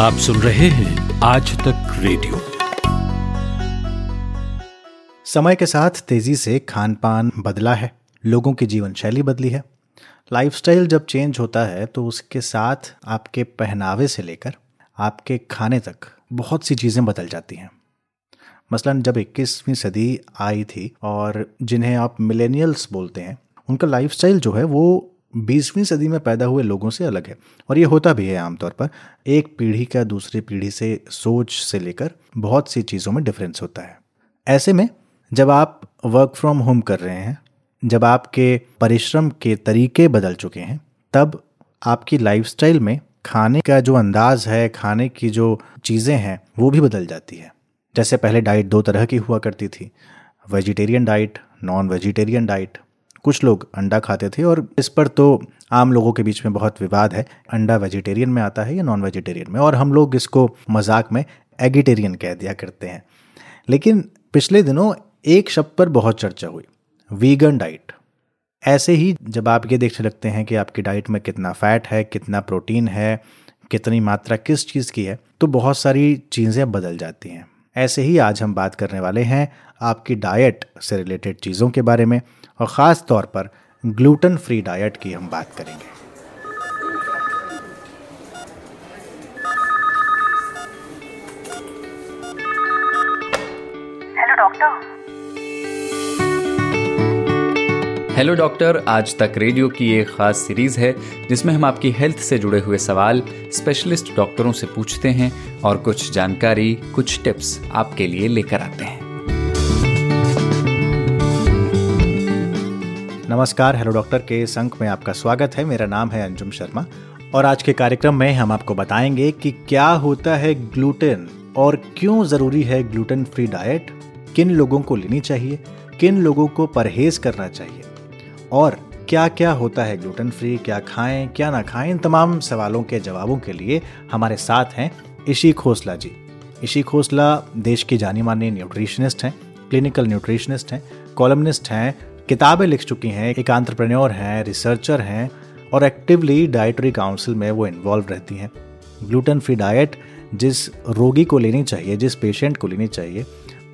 आप सुन रहे हैं आज तक रेडियो। समय के साथ तेज़ी से खान पान बदला है, लोगों की जीवन शैली बदली है। लाइफस्टाइल जब चेंज होता है तो उसके साथ आपके पहनावे से लेकर आपके खाने तक बहुत सी चीज़ें बदल जाती हैं। मसलन जब 21वीं सदी आई थी और जिन्हें आप मिलेनियल्स बोलते हैं, उनका लाइफस्टाइल जो है वो बीसवीं सदी में पैदा हुए लोगों से अलग है और ये होता भी है आमतौर पर। एक पीढ़ी का दूसरी पीढ़ी से सोच से लेकर बहुत सी चीज़ों में डिफरेंस होता है। ऐसे में जब आप वर्क फ्रॉम होम कर रहे हैं, जब आपके परिश्रम के तरीके बदल चुके हैं, तब आपकी लाइफस्टाइल में खाने का जो अंदाज है, खाने की जो चीज़ें हैं, वो भी बदल जाती है। जैसे पहले डाइट दो तरह की हुआ करती थी vegetarian diet non vegetarian diet कुछ लोग अंडा खाते थे और इस पर तो आम लोगों के बीच में बहुत विवाद है। अंडा वेजिटेरियन में आता है या नॉन वेजिटेरियन में? और हम लोग इसको मज़ाक में एगिटेरियन कह दिया करते हैं। लेकिन पिछले दिनों एक शब्द पर बहुत चर्चा हुई। वीगन डाइट ऐसे ही जब आप ये देखने लगते हैं कि आपकी डाइट में कितना फैट है, कितना प्रोटीन है, कितनी मात्रा किस चीज़ की है तो बहुत सारी चीज़ें बदल जाती हैं। ऐसे ही आज हम बात करने वाले हैं आपकी डाइट से रिलेटेड चीज़ों के बारे में। और ख़ास तौर पर ग्लूटन फ्री डाइट की हम बात करेंगे। हेलो डॉक्टर हेलो डॉक्टर आज तक रेडियो की एक खास सीरीज़ है जिसमें हम आपकी हेल्थ से जुड़े हुए सवाल स्पेशलिस्ट डॉक्टरों से पूछते हैं और कुछ जानकारी कुछ टिप्स आपके लिए लेकर आते हैं। नमस्कार, हेलो डॉक्टर के अंक में आपका स्वागत है। मेरा नाम है अंजुम शर्मा और आज के कार्यक्रम में हम आपको बताएँगे कि क्या होता है ग्लूटेन और क्यों ज़रूरी है ग्लूटेन फ्री डाइट, किन लोगों को लेनी चाहिए, किन लोगों को परहेज करना चाहिए और क्या क्या होता है ग्लूटेन फ्री क्या खाएँ, क्या ना खाएँ, इन तमाम सवालों के जवाबों के लिए हमारे साथ हैं ईशी खोसला जी। ईशी खोसला देश की जानी मानी न्यूट्रिशनिस्ट हैं, क्लिनिकल न्यूट्रिशनिस्ट हैं, कॉलमनिस्ट हैं किताबें लिख चुकी हैं, एक आंट्रप्रन्योर हैं रिसर्चर हैं और एक्टिवली डाइटरी काउंसिल में वो इन्वॉल्व रहती हैं। ग्लूटेन फ्री डाइट जिस रोगी को लेनी चाहिए, जिस पेशेंट को लेनी चाहिए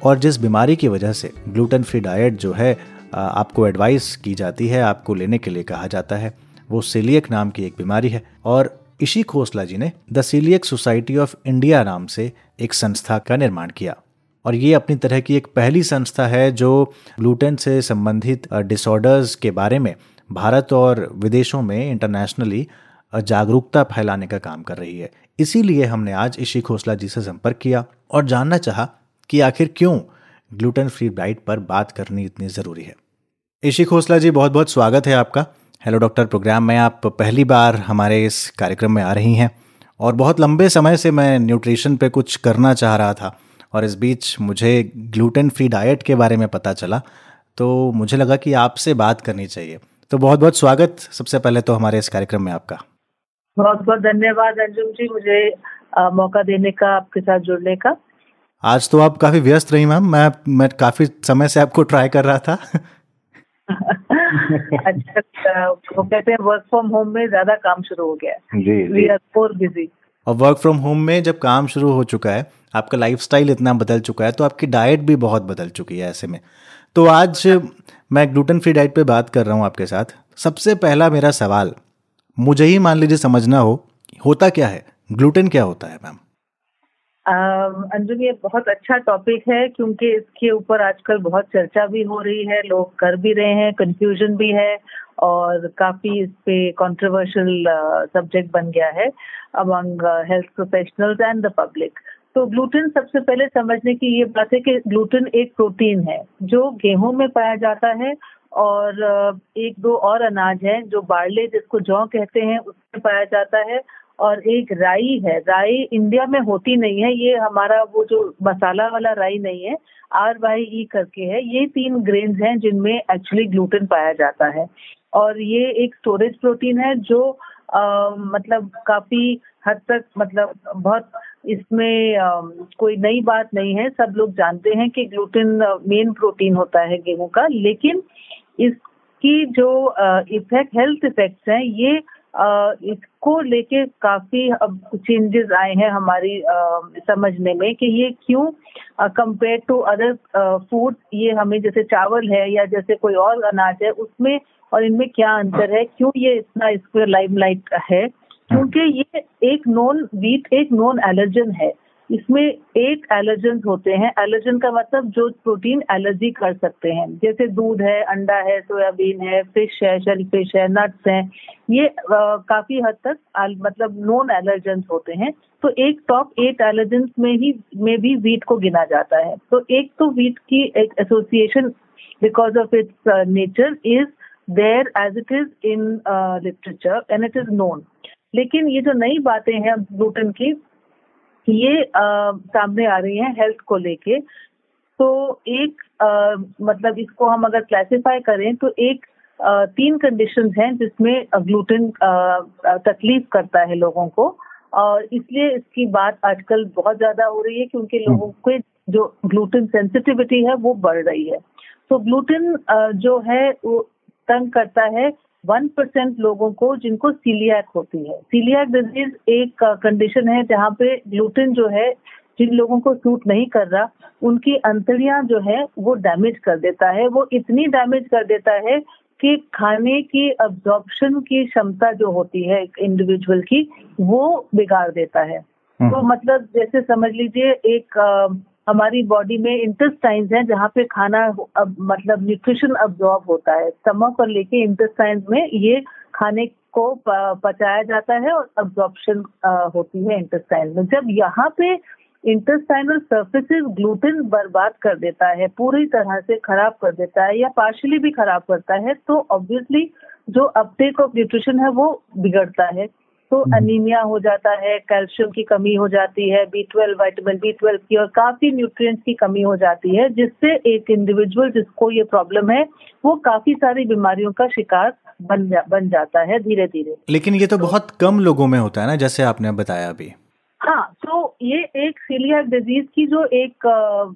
और जिस बीमारी की वजह से ग्लूटेन फ्री डाइट जो है आपको एडवाइस की जाती है, आपको लेने के लिए कहा जाता है। वो सीलियक नाम की एक बीमारी है और इशी खोसला जी ने the Celiac Society of India नाम से एक संस्था का निर्माण किया। और ये अपनी तरह की एक पहली संस्था है जो ग्लूटेन से संबंधित डिसऑर्डर्स के बारे में भारत और विदेशों में इंटरनेशनली जागरूकता फैलाने का काम कर रही है। इसीलिए हमने आज ईशी खोसला जी से संपर्क किया और जानना चाहा कि आखिर क्यों ग्लूटेन फ्री डाइट पर बात करनी इतनी ज़रूरी है। ईशी खोसला जी बहुत बहुत स्वागत है आपका। हेलो डॉक्टर प्रोग्राम में आप पहली बार हमारे इस कार्यक्रम में आ रही हैं और बहुत लंबे समय से मैं न्यूट्रिशन पे कुछ करना चाह रहा था। और इस बीच मुझे ग्लूटेन फ्री डाइट के बारे में पता चला तो मुझे लगा कि आपसे बात करनी चाहिए। तो बहुत बहुत स्वागत सबसे पहले तो हमारे इस कार्यक्रम में आपका। बहुत बहुत धन्यवाद अंजुम जी मुझे आ, मौका देने का आपके साथ जुड़ने का। आज तो आप काफ़ी व्यस्त रही मैम मैं मैं काफ़ी समय से आपको ट्राई कर रहा था। अच्छा वो कहते हैं वर्क फ्रॉम होम में ज़्यादा काम शुरू हो गया जी वी आर मोर बिज़ी और वर्क फ्रॉम होम में जब काम शुरू हो चुका है, आपका लाइफस्टाइल इतना बदल चुका है तो आपकी डाइट भी बहुत बदल चुकी है ऐसे में। तो आज मैं ग्लूटेन फ्री डाइट पे बात कर रहा हूँ आपके साथ। सबसे पहला मेरा सवाल, मुझे ही मान लीजिए समझना हो, होता क्या है? ग्लूटेन क्या होता है मैम अंजुम ये बहुत अच्छा टॉपिक है, क्योंकि इसके ऊपर आजकल बहुत चर्चा भी हो रही है, लोग कर भी रहे हैं कंफ्यूजन भी है और काफ़ी इस पे कंट्रोवर्शियल सब्जेक्ट बन गया है among health professionals and the public तो ग्लूटेन सबसे पहले समझने की ये बात है कि ग्लूटेन एक प्रोटीन है, जो गेहूँ में पाया जाता है और एक दो और अनाज है जो बार्ले जिसको जौ कहते हैं, उसमें पाया जाता है और एक राई है। राई इंडिया में होती नहीं है, ये हमारा वो जो मसाला वाला राई नहीं है, आर वाई ई करके है, ये तीन ग्रेन्स हैं जिनमें एक्चुअली ग्लूटेन पाया जाता है। और ये एक स्टोरेज प्रोटीन है जो आ, मतलब काफ़ी हद तक मतलब बहुत इसमें आ, कोई नई बात नहीं है। सब लोग जानते हैं कि ग्लूटिन मेन प्रोटीन होता है गेहूँ का लेकिन इसकी जो इफ़ेक्ट हेल्थ इफेक्ट्स हैं ये इसको लेके काफ़ी अब चेंजेस आए हैं हमारी समझने में कि ये क्यों कंपेयर टू अदर फ़ूड ये हमें जैसे चावल है या जैसे कोई और अनाज है उसमें और इनमें क्या अंतर है क्यों ये इतना इस पर लाइमलाइट है। क्योंकि ये एक नॉन वीट एक नॉन एलर्जन है। इसमें एट एलर्जन होते हैं। एलर्जन का मतलब जो प्रोटीन एलर्जी कर सकते हैं। जैसे दूध है अंडा है सोयाबीन है फ़िश है शेल फ़िश है नट्स हैं। ये आ, काफ़ी हद तक मतलब नॉन एलर्जन होते हैं। तो एक टॉप एट एलर्जेंस में ही में भी वीट को गिना जाता है। तो एक तो वीट की एक association because of its nature is there as it is in literature and it is known लेकिन ये जो नई बातें हैं ग्लूटन की ये आ, सामने आ रही हैं हेल्थ को लेके। तो एक आ, मतलब इसको हम अगर क्लासिफाई करें तो एक आ, तीन कंडीशंस हैं जिसमें ग्लूटेन तकलीफ़ करता है लोगों को। और इसलिए इसकी बात आजकल बहुत ज़्यादा हो रही है क्योंकि हम्म। लोगों के जो ग्लूटेन सेंसिटिविटी है वो बढ़ रही है। तो ग्लूटेन जो है वो तंग करता है वन परसेंट लोगों को जिनको सीलियाक होती है। सीलियाक डिज़ीज़ एक कंडीशन है जहाँ पे ग्लूटेन जो है जिन लोगों को सूट नहीं कर रहा उनकी अंतड़ियाँ जो है वो डैमेज कर देता है। वो इतनी डैमेज कर देता है कि खाने की अब्जॉर्प्शन की क्षमता जो होती है एक इंडिविजुअल की वो बिगाड़ देता है। हम्म। तो मतलब जैसे समझ लीजिए एक हमारी बॉडी में इंटेस्टाइन्स हैं जहाँ पे खाना अब मतलब न्यूट्रिशन अब्जॉर्ब होता है। स्टमक पर लेके इंटेस्टाइन्स में ये खाने को पचाया जाता है और अब्जॉर्प्शन होती है इंटेस्टाइन में। जब यहाँ पे इंटेस्टाइनल सर्फेसिस ग्लूटेन बर्बाद कर देता है, पूरी तरह से खराब कर देता है या पार्शली भी खराब करता है तो ऑब्वियसली जो अपटेक ऑफ़ न्यूट्रिशन है वो बिगड़ता है। तो अनीमिया हम्म। हो जाता है कैल्शियम की कमी हो जाती है B twelve vitamin B twelve की और काफ़ी न्यूट्रिएंट्स की कमी हो जाती है जिससे एक इंडिविजुअल जिसको ये प्रॉब्लम है वो काफ़ी सारी बीमारियों का शिकार बन जा, बन जाता है धीरे धीरे लेकिन ये तो बहुत कम लोगों में होता है ना जैसे आपने बताया अभी हाँ तो ये एक सीलियाक डिज़ीज़ की जो एक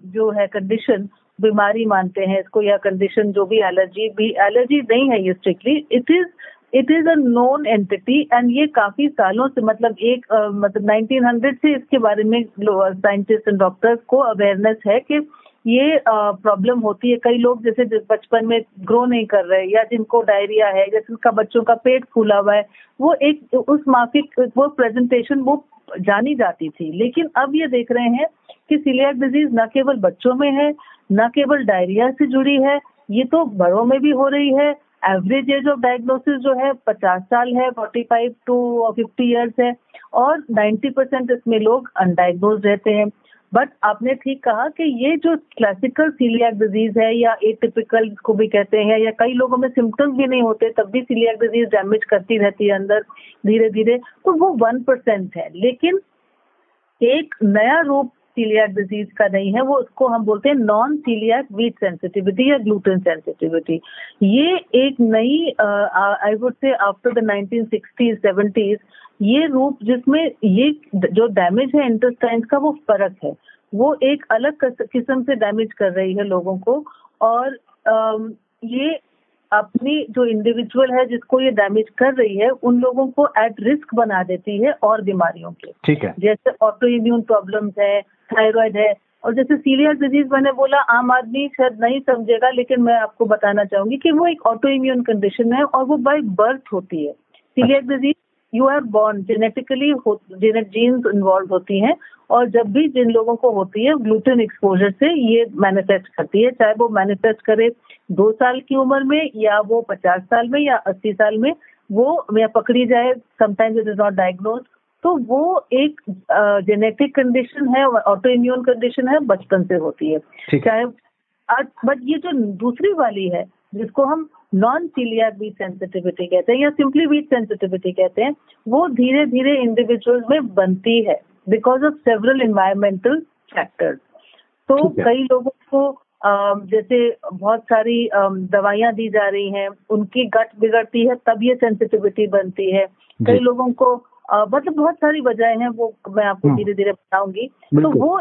जो है कंडीशन बीमारी मानते हैं इसको या कंडीशन जो भी एलर्जी भी एलर्जी नहीं है ये strictly it is it is a known entity and ये काफ़ी सालों से मतलब एक uh, मतलब 1900 से इसके बारे में साइंटिस्ट एंड डॉक्टर्स को अवेयरनेस है कि ये प्रॉब्लम uh, होती है। कई लोग जैसे बचपन में ग्रो नहीं कर रहे या जिनको डायरिया है या जिनका बच्चों का पेट फूला हुआ है वो एक उस माफिक वो प्रेजेंटेशन वो जानी जाती थी। लेकिन अब ये देख रहे हैं कि सीलियाक डिज़ीज़ न केवल बच्चों में है न केवल डायरिया से जुड़ी है ये तो बड़ों में भी हो रही है एवरेज एज ऑफ़ डायग्नोसिस जो है 50 साल है 45 टू फिफ्टी ईयर्स है और 90 परसेंट इसमें लोग अनडायग्नोज रहते हैं। बट आपने ठीक कहा कि ये जो क्लासिकल सीलियाक डिज़ीज़ है या एटिपिकल को भी कहते हैं या कई लोगों में सिम्टम्स भी नहीं होते, तब भी सीलियाक डिज़ीज़ डैमेज करती रहती है अंदर धीरे धीरे तो वो वन परसेंट है। लेकिन एक नया रूप सीलियाक डिज़ीज़ का नहीं है वो उसको हम बोलते हैं नॉन सीलियाक वीट सेंसिटिविटी या ग्लूटेन सेंसिटिविटी ये एक नई I would say after the 1960s 70s ये रूप जिसमें ये जो डैमेज है इंटेस्टाइन्स का वो फ़र्क है। वो एक अलग किस्म से डैमेज कर रही है लोगों को और ये अपनी जो इंडिविजुअल है जिसको ये डैमेज कर रही है उन लोगों को एट रिस्क बना देती है और बीमारियों के। ठीक है। जैसे ऑटो इम्यून प्रॉब्लम्स है थायराइड है। और जैसे सीरियस डिज़ीज़ मैंने बोला, आम आदमी शायद नहीं समझेगा, लेकिन मैं आपको बताना चाहूँगी कि वो एक ऑटो इम्यून कंडीशन है और वो बाय बर्थ होती है। Serious disease you are born genetically genes involve होती हैं और जब भी जिन लोगों को होती है ग्लूटेन एक्सपोजर से ये मैनिफेस्ट करती है। चाहे वो मैनिफेस्ट करे दो साल की उम्र में, या वो पचास साल में, या अस्सी साल में, वो या पकड़ी जाए sometimes it is not diagnose तो वो एक जेनेटिक कंडीशन है ऑटो इम्यून कंडीशन है बचपन से होती है। चाहे बट ये जो दूसरी वाली है जिसको हम नॉन सीलिया वीट सेंसिटिविटी कहते हैं या सिंपली वीट सेंसिटिविटी कहते हैं वो धीरे धीरे इंडिविजुअल में बनती है because of several environmental factors तो कई लोगों को जैसे बहुत सारी दवाइयाँ दी जा रही हैं उनकी गट बिगड़ती है तब ये सेंसिटिविटी बनती है। कई लोगों को मतलब बहुत सारी वजह हैं वो मैं आपको हम्म। धीरे धीरे बताऊँगी। तो वो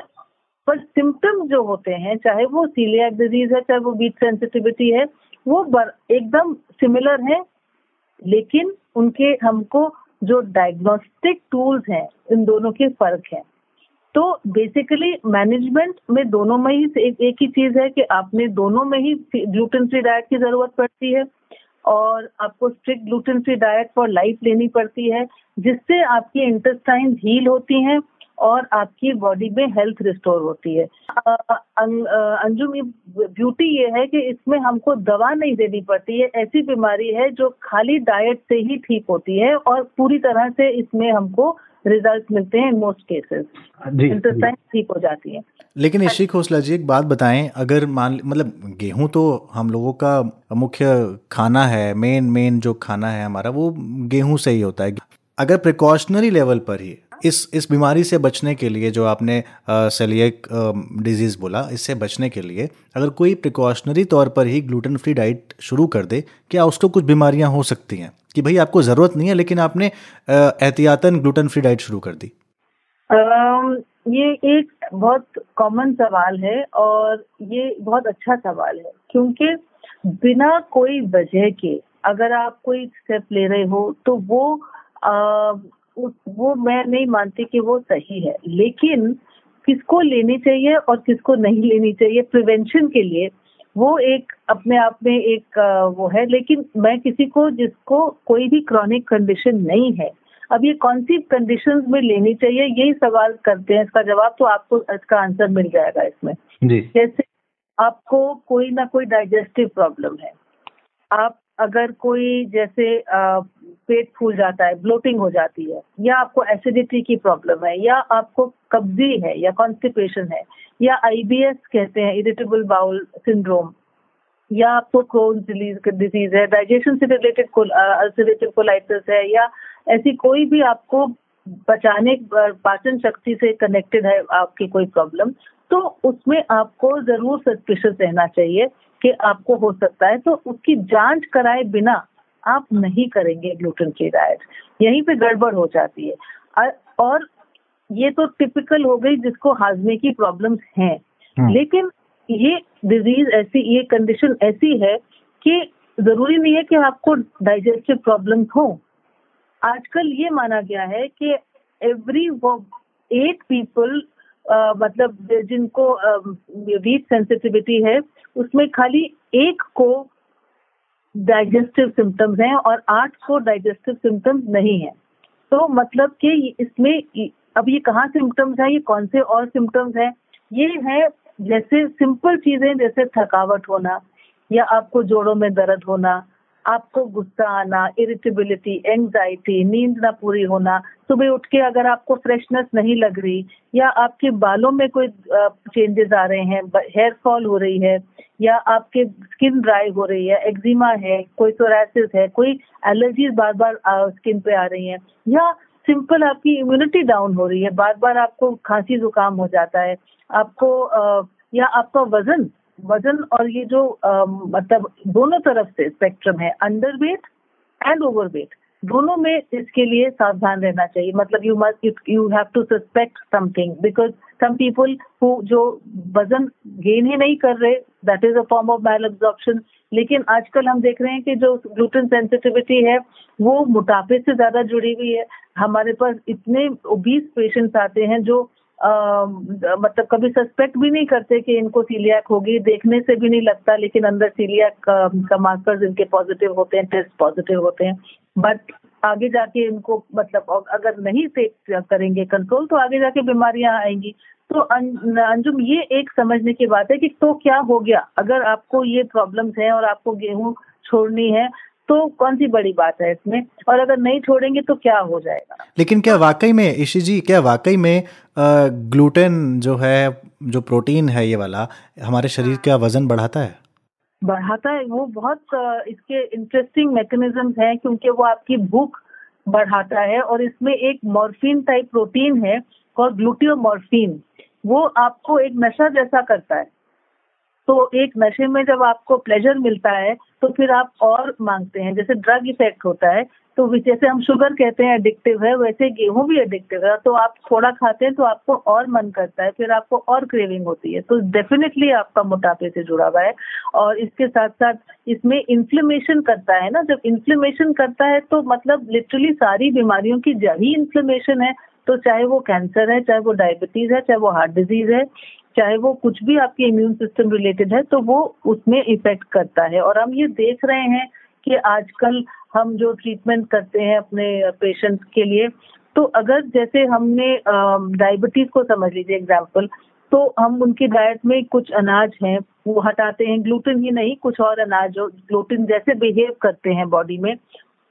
पर सिम्टम जो होते हैं चाहे वो सीलिया डिज़ीज़ है चाहे वो बीट सेंसिटिविटी है वो एकदम सिमिलर है लेकिन उनके हमको जो डायग्नोस्टिक टूल्स हैं इन दोनों के फ़र्क है। तो बेसिकली मैनेजमेंट में दोनों में ही एक, एक ही चीज़ है कि आपने दोनों में ही ग्लूटेन फ्री डाइट की ज़रूरत पड़ती है। और आपको strict gluten free diet for life लेनी पड़ती है, जिससे आपकी इंटेस्टाइन हील होती हैं और आपकी बॉडी में हेल्थ रिस्टोर होती है। अंजुम ये ब्यूटी ये है कि इसमें हमको दवा नहीं देनी पड़ती है, ऐसी बीमारी है जो खाली डाइट से ही ठीक होती है और पूरी तरह से इसमें हमको रिज़ल्ट मिलते हैं मोस्ट केसेस। ठीक हो जाती है। लेकिन ऋषि खोसला जी एक बात बताएँ अगर मान मतलब गेहूँ तो हम लोगों का मुख्य खाना है मेन मेन जो खाना है हमारा वो गेहूँ से ही होता है। अगर प्रिकॉशनरी लेवल पर ही इस इस बीमारी से बचने के लिए जो आपने सेलियक डिज़ीज़ बोला, इससे बचने के लिए अगर कोई प्रिकॉशनरी तौर पर ही ग्लूटेन फ्री डाइट शुरू कर दे, क्या उसको कुछ बीमारियाँ हो सकती हैं? कि भाई आपको ज़रूरत नहीं है, लेकिन आपने एहतियातन ग्लूटेन फ्री डाइट शुरू कर दी। ये एक बहुत कॉमन सवाल है और ये बहुत अच्छा सवाल है, क्योंकि बिना कोई वजह के अगर आप कोई स्टेप ले रहे हो तो वो आ, वो मैं नहीं मानती कि वो सही है। लेकिन किसको लेनी चाहिए और किसको नहीं लेनी चाहिए प्रिवेंशन के लिए वो एक अपने आप में एक वो है। लेकिन मैं किसी को जिसको कोई भी क्रॉनिक कंडीशन नहीं है अब ये कौन सी कंडीशन में लेनी चाहिए यही सवाल करते हैं। इसका जवाब तो आपको इसका आंसर मिल जाएगा इसमें। जी। जैसे आपको कोई ना कोई डाइजेस्टिव प्रॉब्लम है। आप अगर कोई जैसे पेट फूल जाता है ब्लोटिंग हो जाती है, या आपको एसिडिटी की प्रॉब्लम है, या आपको कब्जी है, या कॉन्स्टिपेशन है, या आईबीएस कहते हैं इरिटेबल बाउल सिंड्रोम या आपको क्रोन डिज़ीज़ है डाइजेशन से रिलेटेड अल्सरेटिव कोलाइटिस है, या ऐसी कोई भी आपको बचाने पाचन शक्ति से कनेक्टेड है आपकी कोई प्रॉब्लम तो उसमें आपको ज़रूर सस्पिशियस रहना चाहिए कि आपको हो सकता है तो उसकी जाँच कराए बिना आप नहीं करेंगे ग्लूटेन फ्री डाइट यहीं पे गड़बड़ हो जाती है। और ये तो टिपिकल हो गई जिसको हाजमे की प्रॉब्लम्स हैं। हम्म। लेकिन ये डिज़ीज़ ऐसी ये कंडीशन ऐसी है कि ज़रूरी नहीं है कि आपको डाइजेस्टिव प्रॉब्लम हो। आजकल ये माना गया है कि एवरी एट पीपल मतलब जिनको वीट सेंसिटिविटी है उसमें खाली एक को डाइजेस्टिव सिम्टम्स हैं और आठ को डाइजेस्टिव सिम्टम्स नहीं है। तो मतलब कि इसमें अब ये कहाँ सिम्टम्स है, ये कौन से और सिम्टम्स हैं? ये है जैसे सिंपल चीज़ें जैसे थकावट होना या आपको जोड़ों में दर्द होना, आपको गुस्सा आना इरिटेबिलिटी एंजाइटी नींद ना पूरी होना सुबह उठ के अगर आपको फ्रेशनेस नहीं लग रही या आपके बालों में कोई चेंजेस आ रहे हैं हेयर फॉल हो रही है या आपके स्किन ड्राई हो रही है एक्जिमा है, कोई सोरासिस है, कोई एलर्जीज बार बार स्किन पे आ रही है या सिंपल आपकी इम्यूनिटी डाउन हो रही है बार बार आपको खांसी जुकाम हो जाता है, आपको या आपका वज़न वज़न और ये जो मतलब दोनों तरफ़ से स्पेक्ट्रम है under weight and over weight दोनों में इसके लिए सावधान रहना चाहिए। मतलब you must you have to suspect something because some people who जो वज़न गेन ही नहीं कर रहे that is a form of malabsorption लेकिन आजकल हम देख रहे हैं कि जो ग्लूटेन सेंसिटिविटी है, वो मोटापे से ज़्यादा जुड़ी हुई है। हमारे पास इतने ओबीस पेशेंट्स आते हैं जो मतलब कभी सस्पेक्ट भी नहीं करते कि इनको सीलियाक होगी, देखने से भी नहीं लगता, लेकिन अंदर सीलियाक का मार्कर्स इनके पॉजिटिव होते हैं टेस्ट पॉजिटिव होते हैं। बट आगे जाके इनको मतलब अगर नहीं से करेंगे कंट्रोल तो आगे जाके बीमारियाँ आएँगी। तो अंजुम, ये एक समझने की बात है कि तो क्या हो गया? अगर आपको ये प्रॉब्लम्स हैं और आपको गेहूँ छोड़नी है तो कौन सी बड़ी बात है इसमें? और अगर नहीं छोड़ेंगे तो क्या हो जाएगा? लेकिन क्या वाकई में ईशी जी क्या वाकई में ग्लूटेन जो है जो प्रोटीन है ये वाला हमारे शरीर का वज़न बढ़ाता है? बढ़ाता है। वो बहुत इसके इंटरेस्टिंग मैकेनिज्म हैं क्योंकि वो आपकी भूख बढ़ाता है और इसमें एक मॉर्फिन टाइप प्रोटीन है और ग्लूटियो ग्लूटियोमॉर्फिन वो आपको एक नशा जैसा करता है। तो एक नशे में जब आपको प्लेजर मिलता है तो फिर आप और मांगते हैं। जैसे ड्रग इफ़ेक्ट होता है तो जैसे हम शुगर कहते हैं एडिक्टिव है, वैसे गेहूँ भी एडिक्टिव है। तो आप थोड़ा खाते हैं तो आपको और मन करता है, फिर आपको और क्रेविंग होती है। तो डेफिनेटली आपका मोटापे से जुड़ा हुआ है। और इसके साथ साथ इसमें इन्फ्लेमेशन करता है ना। जब इन्फ्लेमेशन करता है तो मतलब लिटरली सारी बीमारियों की जड़ ही इन्फ्लेमेशन है। तो चाहे वो कैंसर है, चाहे वो डायबिटीज़ है, चाहे वो हार्ट डिज़ीज़ है, चाहे वो कुछ भी आपके इम्यून सिस्टम रिलेटेड है तो वो उसमें इफ़ेक्ट करता है। और हम ये देख रहे हैं कि आजकल हम जो ट्रीटमेंट करते हैं अपने पेशेंट्स के लिए तो अगर जैसे हमने डायबिटीज़ को समझ लीजिए एग्ज़ाम्पल तो हम उनकी डाइट में कुछ अनाज हैं, वो हटाते हैं ग्लूटेन ही नहीं, कुछ और अनाज ग्लूटेन जैसे बिहेव करते हैं बॉडी में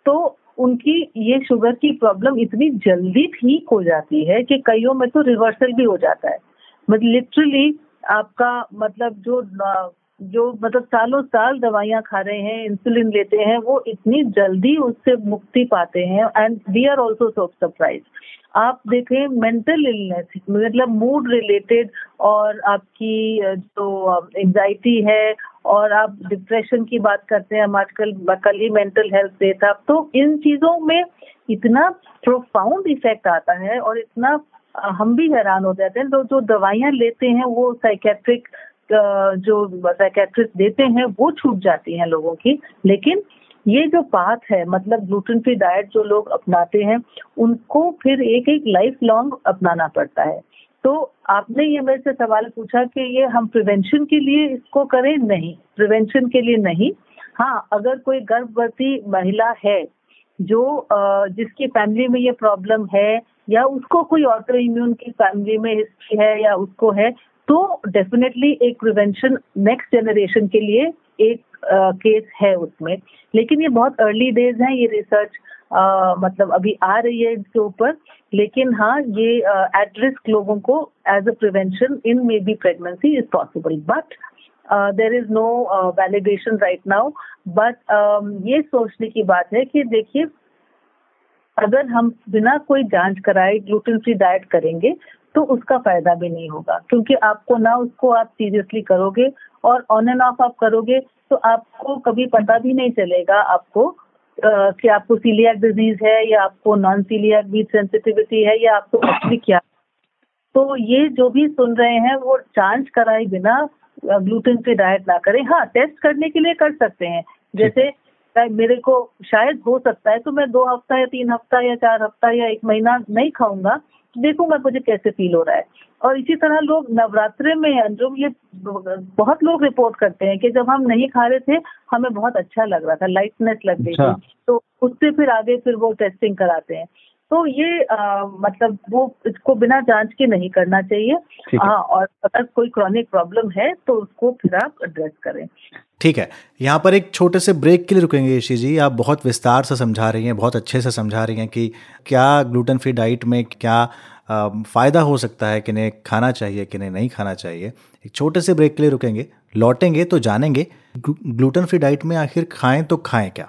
तो उनकी ये शुगर की प्रॉब्लम इतनी जल्दी ठीक हो जाती है कि कईयों में तो रिवर्सल भी हो जाता है। मतलब लिटरली आपका मतलब जो जो मतलब सालों साल दवाइयाँ खा रहे हैं इंसुलिन लेते हैं, वो इतनी जल्दी उससे मुक्ति पाते हैं and we are also so surprise आप देखें मेंटल इलनेस मतलब मूड रिलेटेड और आपकी जो एंजाइटी है और आप डिप्रेशन की बात करते हैं, हम आजकल कल ही मेंटल हेल्थ डे था तो इन चीज़ों में इतना प्रोफाउंड इफ़ेक्ट आता है और इतना हम भी हैरान हो जाते हैं। तो जो दवाइयाँ लेते हैं, वो साइकेट्रिक जो साइकेट्रिस्ट देते हैं, वो छूट जाती हैं लोगों की। लेकिन ये जो बात है मतलब ग्लूटेन फ्री डाइट जो लोग अपनाते हैं, उनको फिर एक एक लाइफ लॉन्ग अपनाना पड़ता है। तो आपने ये मेरे से सवाल पूछा कि ये हम प्रिवेंशन के लिए इसको करें? नहीं. प्रिवेंशन के लिए नहीं. हाँ अगर कोई गर्भवती महिला है जो जिसकी फैमिली में ये प्रॉब्लम है या उसको कोई ऑटो इम्यून की फैमिली में हिस्ट्री है या उसको है तो डेफिनेटली एक प्रिवेंशन नेक्स्ट जनरेशन के लिए एक केस है उसमें. लेकिन ये बहुत अर्ली डेज़ है, ये रिसर्च uh, मतलब अभी आ रही है इसके ऊपर लेकिन हाँ ये एट रिस्क लोगों को as a prevention in maybe pregnancy is possible but there is no validation right now but ये सोचने की बात है कि देखिए अगर हम बिना कोई जाँच कराए ग्लूटेन फ्री डाइट करेंगे तो उसका फ़ायदा भी नहीं होगा। क्योंकि आपको ना उसको आप सीरियसली करोगे और ऑन एंड ऑफ़ आप करोगे तो आपको कभी पता भी नहीं चलेगा आपको कि आपको सीलियर डिज़ीज़ है या आपको नॉन सीलियर बीट सेंसिटिविटी है या आपको एक्चुअली क्या? तो ये जो भी सुन रहे हैं वो जाँच कराए बिना ग्लूटेन फ्री डाइट ना करें। हाँ टेस्ट करने के लिए कर सकते हैं। जैसे मेरे को शायद हो सकता है तो मैं दो हफ़्ता या तीन हफ़्ता या चार हफ़्ता या एक महीना नहीं खाऊँगा देखूँगा मुझे कैसे फील हो रहा है। और इसी तरह लोग नवरात्रे में अंजुम ये बहुत लोग रिपोर्ट करते हैं कि जब हम नहीं खा रहे थे हमें बहुत अच्छा लग रहा था लाइटनेस लग गई अच्छा। थी तो उससे फिर आगे फिर वो टेस्टिंग कराते हैं। तो ये आ, मतलब वो इसको बिना जाँच के नहीं करना चाहिए। हाँ। और अगर कोई क्रॉनिक प्रॉब्लम है तो उसको फिर आप एड्रेस करें। ठीक है। यहाँ पर एक छोटे से ब्रेक के लिए रुकेंगे ऋषि जी। आप बहुत विस्तार से समझा रही हैं बहुत अच्छे से समझा रही हैं कि क्या ग्लूटेन फ्री डाइट में क्या फ़ायदा हो सकता है कि नहीं खाना चाहिए कि नहीं नहीं खाना चाहिए। एक छोटे से ब्रेक के लिए रुकेंगे। लौटेंगे तो जानेंगे ग्लूटेन फ्री डाइट में आखिर खाएँ तो खाएँ क्या?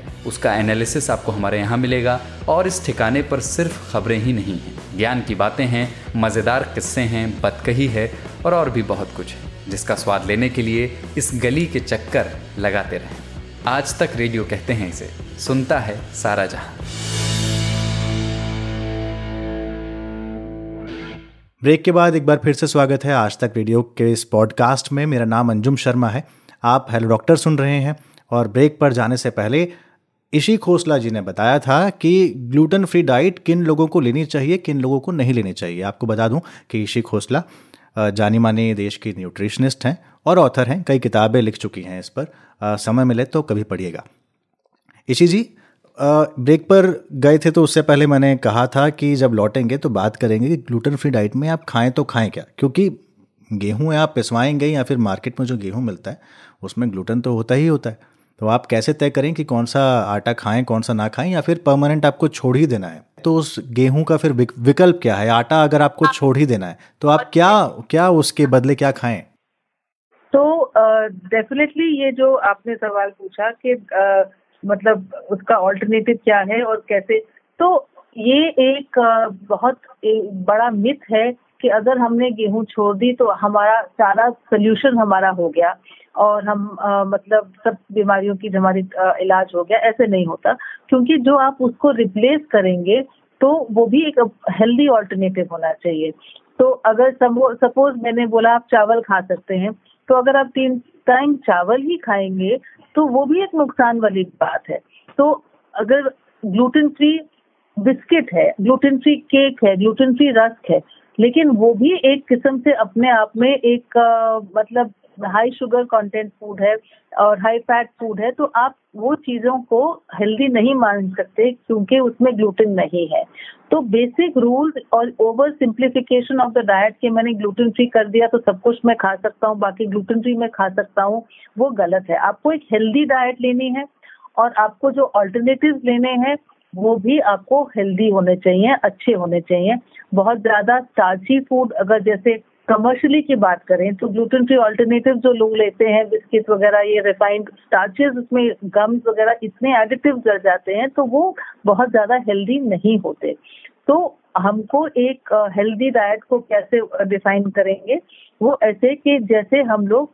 उसका एनालिसिस आपको हमारे यहाँ मिलेगा। और इस ठिकाने पर सिर्फ़ खबरें ही नहीं हैं। ज्ञान की बातें हैं, मज़ेदार किस्से हैं बतकही है और और भी बहुत कुछ है, जिसका स्वाद लेने के लिए इस गली के चक्कर लगाते रहें। आज तक रेडियो कहते हैं इसे, सुनता है सारा जहाँ। ब्रेक के बाद एक बार फिर से स्वागत है आज तक रेडियो के इस पॉडकास्ट में। मेरा नाम अंजुम शर्मा है। आप हेलो डॉक्टर सुन रहे हैं और ब्रेक पर जाने से पहले इशी खोसला जी ने बताया था कि ग्लूटन फ्री डाइट किन लोगों को लेनी चाहिए, किन लोगों को नहीं लेनी चाहिए। आपको बता दूँ कि इशी खोसला जानी मानी देश की न्यूट्रिशनिस्ट हैं और ऑथर हैं, कई किताबें लिख चुकी हैं इस पर। समय मिले तो कभी पढ़िएगा। इशी जी ब्रेक पर गए थे तो उससे पहले मैंने कहा था कि जब लौटेंगे तो बात करेंगे कि ग्लूटन फ्री डाइट में आप खाएँ तो खाएँ क्या? क्योंकि गेहूँ आप पिसवाएँगे या फिर मार्केट में जो गेहूँ मिलता है, उसमें ग्लूटन तो होता ही होता है। तो आप कैसे तय करें कि कौन सा आटा खाएँ कौन सा ना खाएँ या फिर परमानेंट आपको छोड़ ही देना है? तो उस गेहूँ का फिर विकल्प क्या है? आटा अगर आपको छोड़ ही देना है तो आप क्या क्या उसके बदले क्या खाएँ? तो डेफिनेटली uh, ये जो आपने सवाल पूछा कि uh, मतलब उसका ऑल्टरनेटिव क्या है और कैसे तो ये एक uh, बहुत एक बड़ा मिथ है कि अगर हमने गेहूँ छोड़ दी तो हमारा सारा सोल्यूशन हमारा हो गया। और हम आ, मतलब सब बीमारियों की हमारी इलाज हो गया ऐसे नहीं होता। क्योंकि जो आप उसको रिप्लेस करेंगे तो वो भी एक हेल्दी ऑल्टरनेटिव होना चाहिए। तो अगर सपोज़ मैंने बोला आप चावल खा सकते हैं तो अगर आप तीन टाइम चावल ही खाएँगे तो वो भी एक नुकसान वाली बात है। तो अगर ग्लूटेन फ्री बिस्किट है ग्लूटेन फ्री केक है ग्लूटेन फ्री रस्क है लेकिन वो भी एक किस्म से अपने आप में एक आ, मतलब हाई शुगर कंटेंट फ़ूड है और हाई फैट फ़ूड है तो आप वो चीज़ों को हेल्दी नहीं मान सकते क्योंकि उसमें ग्लूटेन नहीं है। तो बेसिक रूल और over simplification of the diet के मैंने ग्लूटेन फ्री कर दिया तो सब कुछ मैं खा सकता हूँ, बाकी ग्लूटेन फ्री मैं खा सकता हूँ, वो गलत है। आपको एक हेल्दी डाइट लेनी है और आपको जो ऑल्टरनेटिव लेने हैं, वो भी आपको हेल्दी होने चाहिए, अच्छे होने चाहिए। बहुत ज़्यादा स्टार्ची फ़ूड अगर जैसे कमर्शियली की बात करें तो ग्लूटेन फ्री ऑल्टरनेटिव जो लोग लेते हैं बिस्किट वगैरह, ये रिफाइंड स्टार्चेस उसमें गम्स वगैरह इतने एडिटिव जड़ जाते हैं तो वो बहुत ज़्यादा हेल्दी नहीं होते। तो हमको एक हेल्दी डाइट को कैसे डिफाइन करेंगे? वो ऐसे कि जैसे हम लोग,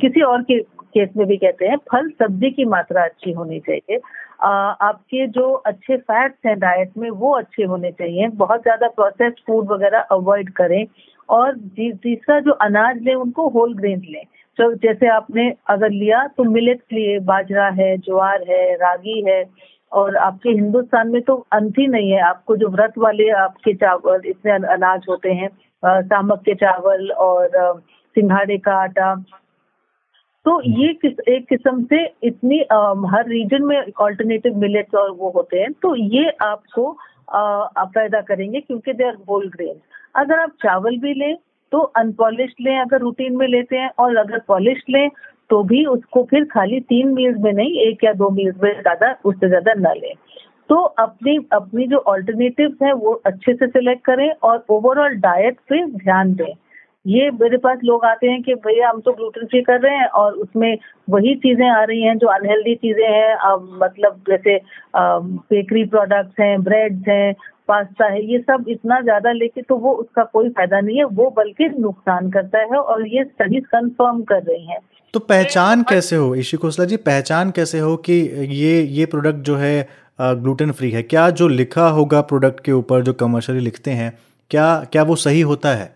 किसी और के केस में भी कहते हैं, फल सब्ज़ी की मात्रा अच्छी होनी चाहिए। आपके जो अच्छे फैट्स हैं डाइट में, वो अच्छे होने चाहिए। बहुत ज़्यादा प्रोसेस्ड फ़ूड वगैरह अवॉइड करें। और तीसरा जो अनाज लें उनको होल ग्रेन लें। तो जैसे आपने अगर लिया तो मिलेट लिए बाजरा है ज्वार है रागी है और आपके हिंदुस्तान में तो अंत ही नहीं है। आपको जो व्रत वाले आपके चावल इतने अनाज होते हैं सामक के चावल और सिंघाड़े का आटा। तो ये किस एक किस्म से इतनी आ, हर रीजन में ऑल्टरनेटिव मिलेट्स और वो होते हैं। तो ये आपको आ, पैदा करेंगे क्योंकि दे आर होल ग्रेन अगर आप चावल भी लें तो अनपॉलिश लें, अगर रूटीन में लेते हैं, और अगर पॉलिश लें तो भी उसको फिर खाली तीन मील्स में नहीं, एक या दो मील्स में ज़्यादा, उससे ज़्यादा न लें। तो अपनी अपनी जो ऑल्टरनेटिव है, वो अच्छे से सिलेक्ट करें और ओवरऑल डाइट पे ध्यान दें। ये मेरे पास लोग आते हैं कि भैया, हम तो ग्लूटेन फ्री कर रहे हैं, और उसमें वही चीज़ें आ रही हैं जो अनहेल्दी चीज़ें हैं। मतलब जैसे बेकरी प्रोडक्ट्स हैं ब्रेड्स हैं पास्ता है ये सब इतना ज़्यादा लेके तो वो उसका कोई फ़ायदा नहीं है वो बल्कि नुकसान करता है और ये स्टडीज़ कंफर्म कर रही हैं। तो पहचान कैसे हो? ईशी खोसला जी पहचान कैसे हो कि ये ये प्रोडक्ट जो है ग्लूटेन फ्री है? क्या जो लिखा होगा प्रोडक्ट के ऊपर जो कमर्शियली लिखते हैं क्या क्या वो सही होता है?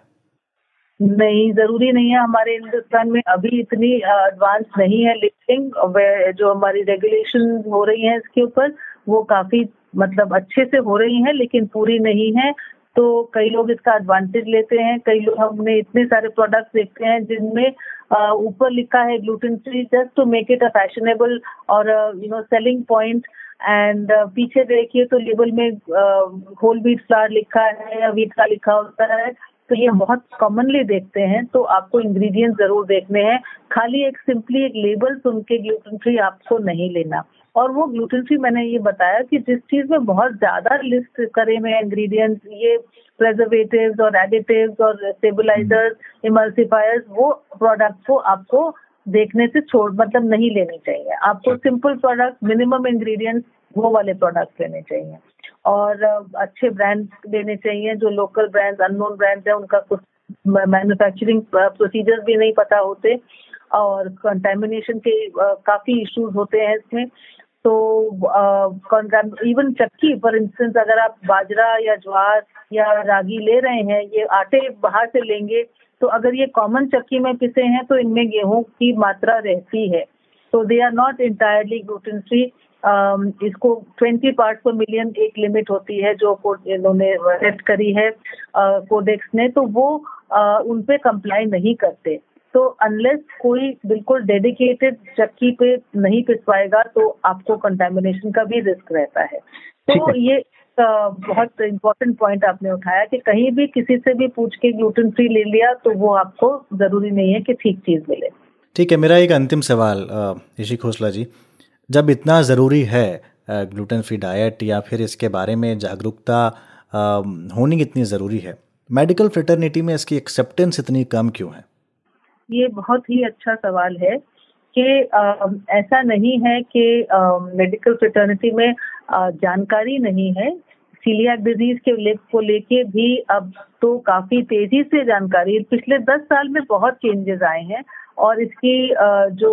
नहीं ज़रूरी नहीं है हमारे हिंदुस्तान में अभी इतनी एडवांस नहीं है लिफ्टिंग जो हमारी रेगुलेशन हो रही है इसके ऊपर वो काफ़ी मतलब अच्छे से हो रही है, लेकिन पूरी नहीं है। तो कई लोग इसका एडवांटेज लेते हैं, कई लोग हमने इतने सारे प्रोडक्ट्स देखते हैं जिनमें ऊपर लिखा है gluten free just to make it a fashionable और you know selling point and पीछे देखिए तो लेबल में होल व्हीट फ्लावर लिखा है या व्हीट का लिखा होता है तो ये बहुत कॉमनली देखते हैं तो आपको इंग्रेडिएंट ज़रूर देखने हैं। खाली एक सिंपली एक लेबल सुन के ग्लूटेन फ्री आपको नहीं लेना। और वो ग्लूटेन फ्री मैंने ये बताया कि जिस चीज़ में बहुत ज़्यादा लिस्ट करे हुए इंग्रेडिएंट्स ये प्रेजर्वेटिव और एडिटिव और स्टेबलाइजर्स इमल्सिफायर्स वो प्रोडक्ट को आपको देखने से छोड़ मतलब नहीं लेनी चाहिए। आपको सिंपल प्रोडक्ट मिनिमम इंग्रेडिएंट्स वो वाले प्रोडक्ट लेने चाहिए। और अच्छे ब्रांड लेने चाहिए जो लोकल ब्रांड्स अननोन ब्रांड्स है उनका कुछ मैन्युफैक्चरिंग प्रोसीजर्स भी नहीं पता होते और कंटेमिनेशन के काफ़ी इश्यूज़ होते हैं इसमें। तो इवन चक्की फॉर इंस्टेंस अगर आप बाजरा या ज्वार या रागी ले रहे हैं, ये आटे बाहर से लेंगे तो अगर ये कॉमन चक्की में पिसे हैं तो इनमें गेहूँ की मात्रा रहती है। तो they are not entirely gluten free इसको 20 पार्ट पर मिलियन एक लिमिट होती है, जो इन्होंने सेट करी है कोडेक्स ने तो वो उनपे कंप्लाई नहीं करते। तो अनलेस कोई बिल्कुल डेडिकेटेड चक्की पे नहीं पिसवाएगा तो आपको कंटेमिनेशन का भी रिस्क रहता है। तो ये बहुत इम्पोर्टेंट पॉइंट आपने उठाया कि कहीं भी किसी से भी पूछ के ग्लूटेन फ्री ले लिया तो वो आपको ज़रूरी नहीं है कि ठीक चीज़ मिले। ठीक है मेरा एक अंतिम सवाल ऋषि खोसला जी। जब इतना ज़रूरी है ग्लूटेन फ्री डाइट या फिर इसके बारे में जागरूकता होनी इतनी ज़रूरी है? मेडिकल फ्रेटर्निटी में इसकी एक्सेप्टेंस इतनी कम क्यों है? ये बहुत ही अच्छा सवाल है कि ऐसा नहीं है कि मेडिकल फ्रेटर्निटी में जानकारी नहीं है। सीलियाक डिज़ीज़ के ले, को लेके भी अब तो काफ़ी तेज़ी से जानकारी पिछले दस साल में बहुत चेंजेस आए हैं और इसकी जो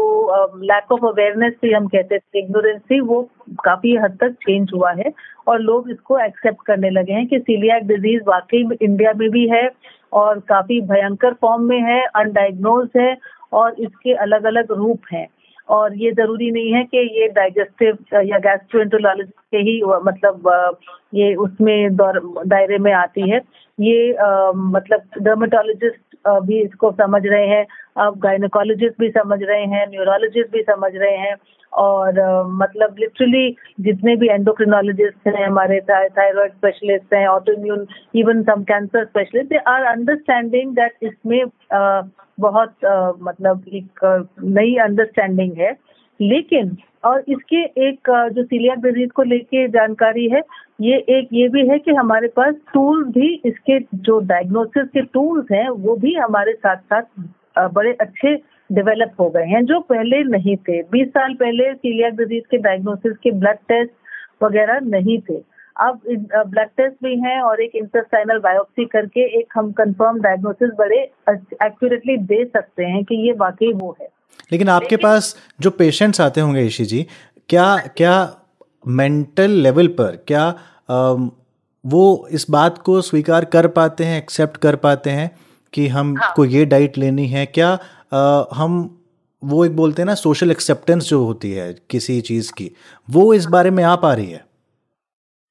लैक ऑफ़ अवेयरनेस थी हम कहते थे इग्नोरेंस थी वो काफ़ी हद तक चेंज हुआ है और लोग इसको एक्सेप्ट करने लगे हैं कि सीलियाक डिज़ीज़ वाकई इंडिया में भी है और काफ़ी भयंकर फॉर्म में है अनडायग्नोज है और इसके अलग अलग रूप हैं। और ये ज़रूरी नहीं है कि ये डाइजेस्टिव या गैस्ट्रोएंटरोलॉजिस्ट के ही मतलब ये उसमें दायरे में आती है। ये आ, मतलब डर्मेटोलॉजिस्ट भी इसको समझ रहे हैं अब गायनोकोलॉजिस्ट भी समझ रहे हैं न्यूरोलॉजिस्ट भी समझ रहे हैं और uh, मतलब लिटरली जितने भी एंडोक्रिनोलॉजिस्ट हैं हमारे थायराइड स्पेशलिस्ट हैं auto immune even some cancer specialist they are understanding that इसमें uh, बहुत uh, मतलब एक नई अंडरस्टैंडिंग है। लेकिन, और इसके एक जो सीलिया डिज़ीज़ को लेके जानकारी है, ये एक ये भी है कि हमारे पास टूल भी इसके जो डायग्नोसिस के टूल्स हैं, वो भी हमारे साथ साथ बड़े अच्छे डेवलप हो गए हैं, जो पहले नहीं थे। 20 साल पहले सीलिया डिज़ीज़ के डायग्नोसिस के ब्लड टेस्ट वगैरह नहीं थे। अब ब्लड टेस्ट भी हैं और एक इंटरस्टाइनल बायोप्सी करके एक हम कंफर्म डायग्नोसिस बड़े एक्यूरेटली दे सकते हैं कि ये वाकई वो है। लेकिन आपके पास जो पेशेंट्स आते होंगे ईशी जी क्या क्या मेंटल लेवल पर क्या आ, वो इस बात को स्वीकार कर पाते हैं एक्सेप्ट कर पाते हैं कि हम हाँ. को ये डाइट लेनी है? क्या आ, हम वो एक बोलते हैं ना सोशल एक्सेप्टेंस जो होती है किसी चीज़ की वो इस बारे में आ पा रही है?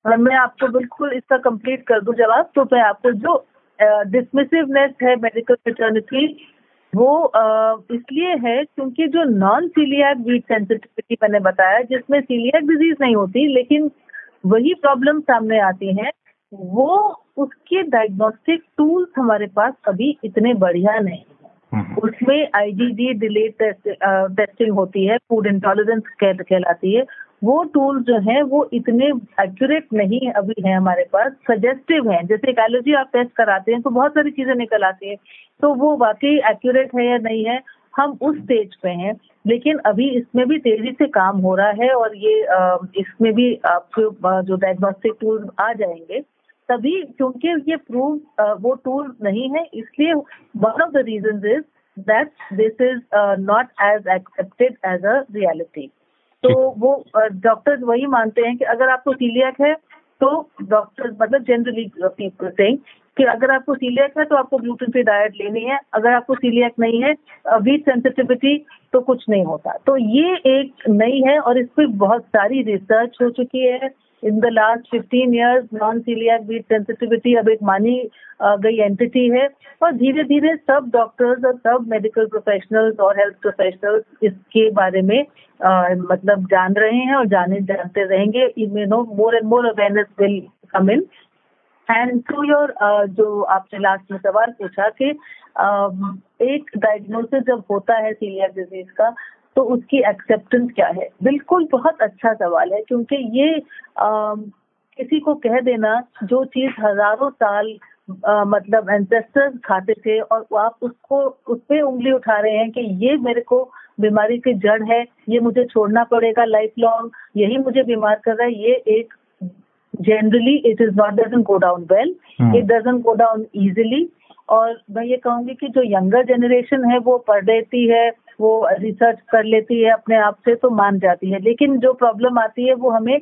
मैं आपको बिल्कुल इसका कंप्लीट कर दूँ जवाब। तो मैं आपको जो डिसमिसिवनेस है मेडिकल फ्रेटर्निटी वो इसलिए है क्योंकि जो नॉन सीलियाक वीट सेंसिटिविटी मैंने बताया जिसमें सीलियाक डिज़ीज़ नहीं होती लेकिन वही प्रॉब्लम सामने आती है वो उसके डायग्नोस्टिक टूल्स हमारे पास अभी इतने बढ़िया नहीं हम्म। उसमें आईजीडी डिले टेस्टिंग होती है फ़ूड इंटॉलरेंस कहलाती है वो टूल जो है, वो इतने एक्यूरेट नहीं अभी है हमारे पास सजेस्टिव है। जैसे एक एलर्जी आप टेस्ट कराते हैं तो बहुत सारी चीज़ें निकल आती है। तो वो वाकई एक्यूरेट है या नहीं है, हम उस स्टेज पे हैं। लेकिन अभी इसमें भी तेज़ी से काम हो रहा है और ये इसमें भी आपके जो डायग्नोस्टिक टूल आ जाएँगे। तभी क्योंकि ये प्रूव वो टूल नहीं है, इसलिए one of the reason is that this is not as accepted as a reality तो वो डॉक्टर्स वही मानते हैं कि अगर आपको सीलियक है तो डॉक्टर मतलब जनरली पीपल सेइंग कि अगर आपको सीलियक है तो आपको ग्लूटेन फ्री डाइट लेनी है। अगर आपको सीलियक नहीं है वीट सेंसिटिविटी तो कुछ नहीं होता। तो ये एक नई है और इस पर बहुत सारी रिसर्च हो चुकी है। In the last fifteen years non celiac wheat sensitivity अब एक मानी गई एंटिटी है। और धीरे धीरे सब डॉक्टर्स और सब मेडिकल प्रोफेशनल्स और हेल्थ प्रोफेशनल्स इसके बारे में uh, मतलब जान रहे हैं और जाने जानते रहेंगे। You know more and more awareness will come in and to your जो आपने लास्ट में सवाल पूछा कि uh, एक डायग्नोसिस जब होता है सीलियाक डिज़ीज़ का तो उसकी एक्सेप्टेंस क्या है? बिल्कुल बहुत अच्छा सवाल है क्योंकि ये आ, किसी को कह देना जो चीज़ हज़ारों साल आ, मतलब एंसेस्टर्स खाते थे और आप उसको उस पर उंगली उठा रहे हैं कि ये मेरे को बीमारी की जड़ है ये मुझे छोड़ना पड़ेगा लाइफ लॉन्ग यही मुझे बीमार कर रहा है ये एक generally it is not doesn't go down well it doesn't go down easily और मैं ये कहूँगी कि जो यंगर जनरेशन है वो पढ़ लेती है वो रिसर्च कर लेती है अपने आप से तो मान जाती है। लेकिन जो प्रॉब्लम आती है वो हमें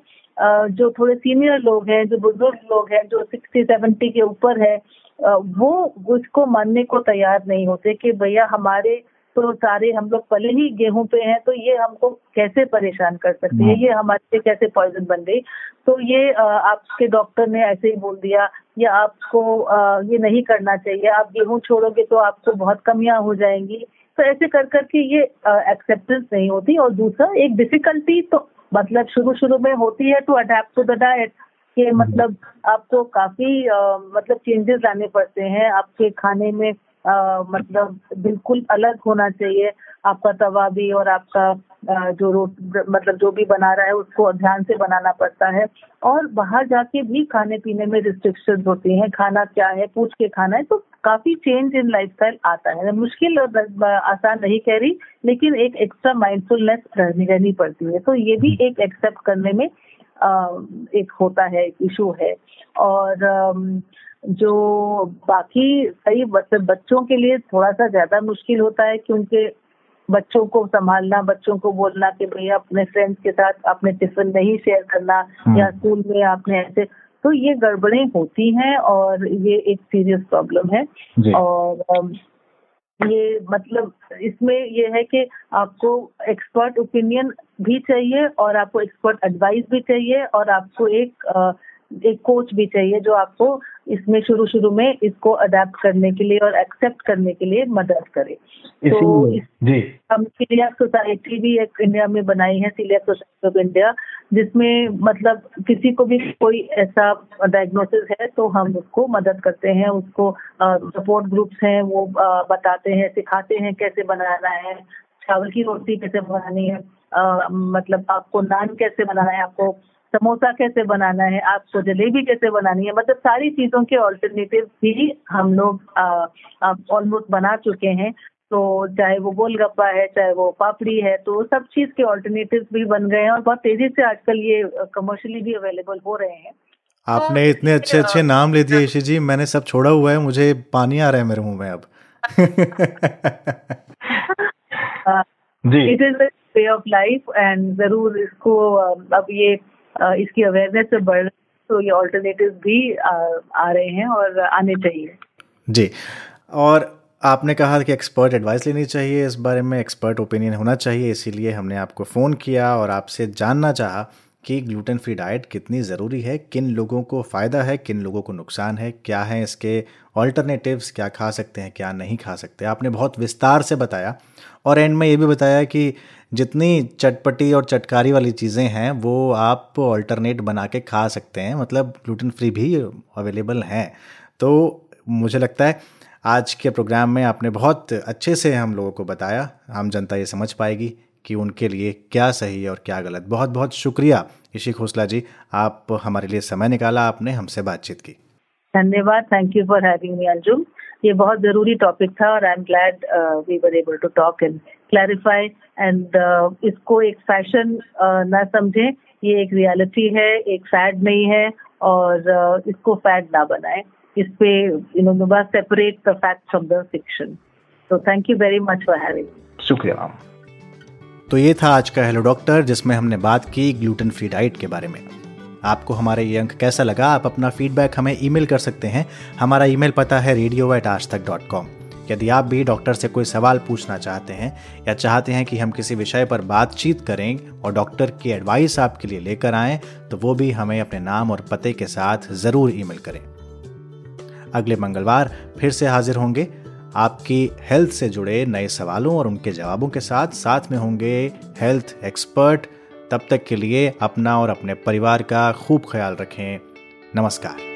जो थोड़े सीनियर लोग हैं जो बुज़ुर्ग लोग हैं जो सिक्सटी सेवेंटी के ऊपर है वो उसको मानने को तैयार नहीं होते कि भैया हमारे तो सारे हम लोग पहले ही गेहूँ पे हैं तो ये हमको कैसे परेशान कर सकते हैं? ये हमारे से कैसे पॉइजन बन गई? तो ये आपके डॉक्टर ने ऐसे ही बोल दिया या आपको ये नहीं करना चाहिए। आप गेहूँ छोड़ोगे तो आपको बहुत कमियाँ हो जाएँगी। तो ऐसे कर करके ये एक्सेप्टेंस नहीं होती और दूसरा एक डिफिकल्टी तो मतलब शुरू शुरू में होती है to adapt to the diet कि। मतलब आपको काफ़ी मतलब चेंजेस लाने पड़ते हैं। आपके खाने में आ, मतलब बिल्कुल अलग होना चाहिए। आपका तवा भी और आपका जो रोट मतलब जो भी बना रहा है उसको ध्यान से बनाना पड़ता है। और बाहर जाके भी खाने पीने में रिस्ट्रिक्शन होती हैं। खाना क्या है? पूछ के खाना है तो काफ़ी चेंज इन लाइफस्टाइल आता है। मुश्किल और आसान नहीं कह रही लेकिन एक एक्स्ट्रा माइंडफुलनेस रहनी रहनी पड़ती है। तो ये भी एक एक्सेप्ट करने में एक होता है एक इशू है। और जो बाकी सही बच्चों के लिए थोड़ा सा ज़्यादा मुश्किल होता है क्योंकि बच्चों को संभालना बच्चों को बोलना कि भैया अपने फ्रेंड्स के साथ अपने टिफ़िन नहीं शेयर करना हम्म। या स्कूल में आपने ऐसे तो ये गड़बड़ें होती हैं और ये एक सीरियस प्रॉब्लम है। और ये मतलब इसमें ये है कि आपको एक्सपर्ट ओपिनियन भी चाहिए और आपको एक्सपर्ट एडवाइस भी चाहिए और आपको एक एक कोच भी चाहिए जो आपको इसमें शुरू शुरू में इसको अडेप्ट करने के लिए और एक्सेप्ट करने के लिए मदद करे। तो जी। हम सीलियाक सोसाइटी भी एक इंडिया में बनाई है सीलियाक सोसाइटी ऑफ़ इंडिया जिसमें मतलब किसी को भी कोई ऐसा डायग्नोसिस है तो हम उसको मदद करते हैं उसको सपोर्ट ग्रुप्स हैं वो आ, बताते हैं सिखाते हैं कैसे बनाना है चावल की रोटी कैसे बनानी है आ, मतलब आपको नान कैसे बनाना है आपको समोसा कैसे बनाना है आपको जलेबी कैसे बनानी है मतलब सारी चीज़ों के ऑल्टरनेटिव भी हम लोग ऑलमोस्ट बना चुके हैं। तो चाहे वो गोलगप्पा है चाहे वो पापड़ी है तो सब चीज़ के ऑल्टरनेटिव भी बन गए हैं और बहुत तेज़ी से आजकल ये कमर्शियली भी अवेलेबल हो रहे हैं। आपने इतने अच्छे अच्छे नाम ले दिए ईशी जी मैंने सब छोड़ा हुआ है मुझे पानी आ रहा है मेरे मुँह में अब। It is way of life and ज़रूर इसको अब ये इसकी अवेयरनेस बढ़ तो ये ऑल्टरनेटिव भी आ रहे हैं और आने चाहिए। जी। और आपने कहा कि एक्सपर्ट एडवाइस लेनी चाहिए, इस बारे में एक्सपर्ट ओपिनियन होना चाहिए, इसीलिए हमने आपको फ़ोन किया और आपसे जानना चाहा कि ग्लूटेन फ्री डाइट कितनी ज़रूरी है, किन लोगों को फ़ायदा है, किन लोगों को नुकसान है, क्या है इसके ऑल्टरनेटिव्स क्या खा सकते हैं, क्या नहीं खा सकते आपने बहुत विस्तार से बताया और एंड में ये भी बताया कि जितनी चटपटी और चटकारी वाली चीज़ें हैं, वो आप ऑल्टरनेट बना के खा सकते हैं। मतलब ग्लूटेन फ्री भी अवेलेबल हैं। तो मुझे लगता है, आज के प्रोग्राम में आपने बहुत अच्छे से हम लोगों को बताया। आम जनता ये समझ पाएगी कि उनके लिए क्या सही है और क्या गलत। बहुत बहुत शुक्रिया ईशी खोसला जी। आप हमारे लिए समय निकाला आपने, हमसे बातचीत की। धन्यवाद। Thank you for having me Anjum ये बहुत ज़रूरी टॉपिक था और I am glad we were able to talk and clarify and इसको एक फ़ैशन uh, ना समझें ये एक रियलिटी है एक फैड नहीं है और uh, इसको फैड ना बनाए। इस पे you know separate the fact from the fiction तो thank you very much for having शुक्रिया मैम। तो ये था आज का हेलो डॉक्टर जिसमें हमने बात की ग्लूटेन फ्री डाइट के बारे में। आपको हमारा ये अंक कैसा लगा? आप अपना फीडबैक हमें ईमेल कर सकते हैं। हमारा ईमेल पता है रेडियो एट आज तक डॉट कॉम यदि आप भी डॉक्टर से कोई सवाल पूछना चाहते हैं या चाहते हैं कि हम किसी विषय पर बातचीत करें और डॉक्टर की एडवाइस आपके लिए लेकर आएँ तो वो भी हमें अपने नाम और पते के साथ ज़रूर ईमेल करें। अगले मंगलवार फिर से हाजिर होंगे। आपकी हेल्थ से जुड़े नए सवालों और उनके जवाबों के साथ साथ में होंगे हेल्थ एक्सपर्ट। तब तक के लिए अपना और अपने परिवार का खूब ख्याल रखें। नमस्कार।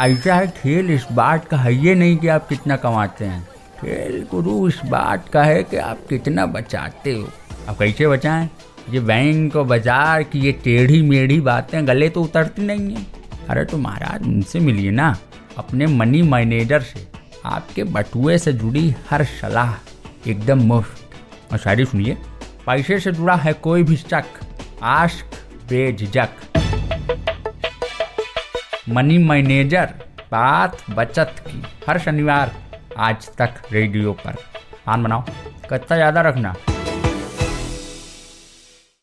ऐसा है, खेल इस बात का है, ये नहीं कि आप कितना कमाते हैं। खेल गुरु, इस बात का है कि आप कितना बचाते हो। आप कैसे बचाएँ? ये बैंक और बाज़ार की ये टेढ़ी मेढ़ी बातें गले तो उतरती नहीं है। अरे तो महाराज, उनसे मिलिए ना, अपने मनी मैनेजर से। आपके बटुए से जुड़ी हर सलाह एकदम मुफ़्त। और शायरी सुनिए, पैसे से जुड़ा है कोई भी शक आश्क बेझक मनी मैनेजर बात बचत की। हर शनिवार आज तक रेडियो पर। आन बनाओ, कत्ता ज़्यादा रखना।